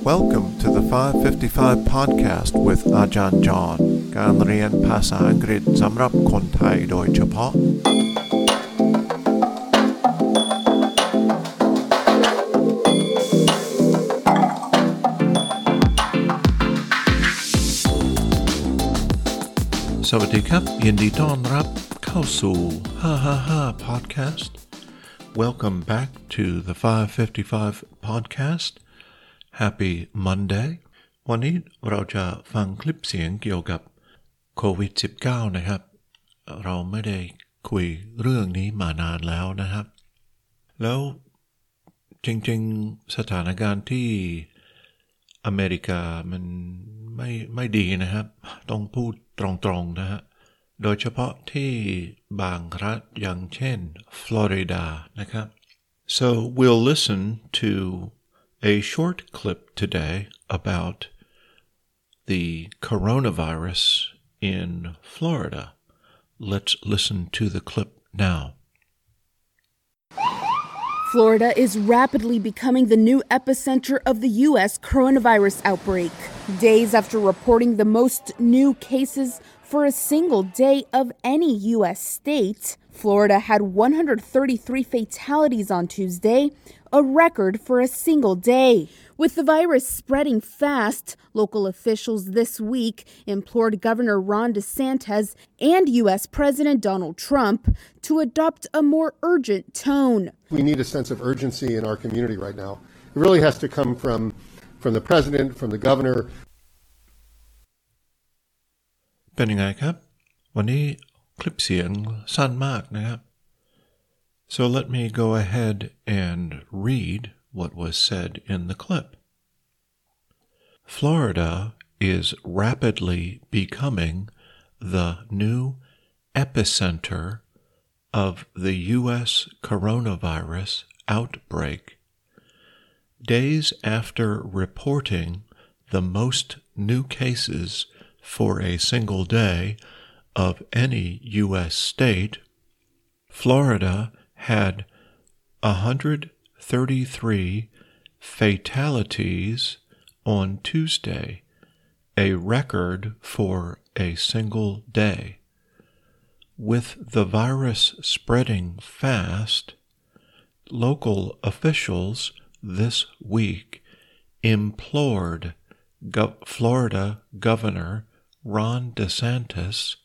Welcome to the 555 podcast with อาจารย์จอห์นการเรียนภาษาอังกฤษสำหรับคนไทยโดยเฉพาะ สวัสดีครับยินดีต้อนรับเข้าสู่555 podcast Welcome back to the 555 podcast Happy Monday วันนี้เราจะฟังคลิปเสียงเกี่ยวกับโควิด -19 นะครับ เราไม่ได้คุยเรื่องนี้มานานแล้วนะครับ แล้วจริงๆสถานการณ์ที่อเมริกามันไม่ไม่ดีนะครับ ต้องพูดตรงๆนะฮะ โดยเฉพาะที่บางรัฐอย่างเช่นฟลอริดานะครับ so we'll listen to a short clip today about the coronavirus in Florida. Let's listen to the clip now. Florida is rapidly becoming the new epicenter of the U.S. coronavirus outbreak. Days after reporting the most new cases for a single day of any U.S. state, Florida had 133 fatalities on Tuesday, a record for a single day. With the virus spreading fast, local officials this week implored Governor Ron DeSantis and U.S. President Donald Trump to adopt a more urgent tone. We need a sense of urgency in our community right now. It really has to come from from the president, from the governor, เป็นยังไงครับ วันนี้คลิปเสียงสั้นมากนะครับ so let me go ahead and read what was said in the clip Florida is rapidly becoming the new epicenter of the U.S. coronavirus outbreak. Days after reporting the most new cases for a single day of any U.S. state, Florida had 133 fatalities on Tuesday, a record for a single day. With the virus spreading fast, local officials this week implored Go- Florida Governor Ron DeSantis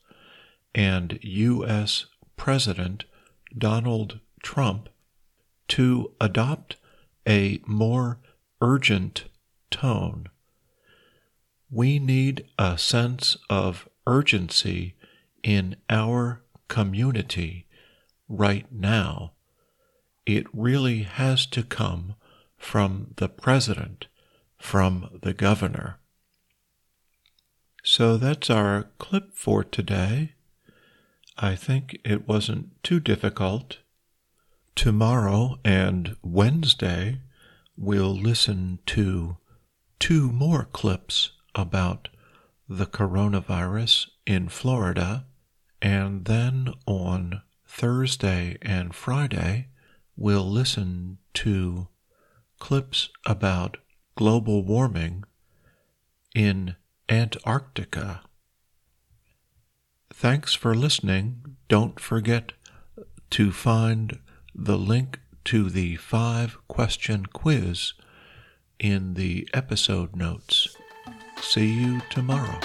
and U.S. President Donald Trump to adopt a more urgent tone. We need a sense of urgency in our community right now. It really has to come from the president, from the governor. So that's our clip for today. I think it wasn't too difficult. Tomorrow and Wednesday, we'll listen to two more clips about the coronavirus in Florida. And then on Thursday and Friday, we'll listen to clips about global warming in Antarctica. Thanks for listening. Don't forget to find the link to the five question quiz in the episode notes. See you tomorrow.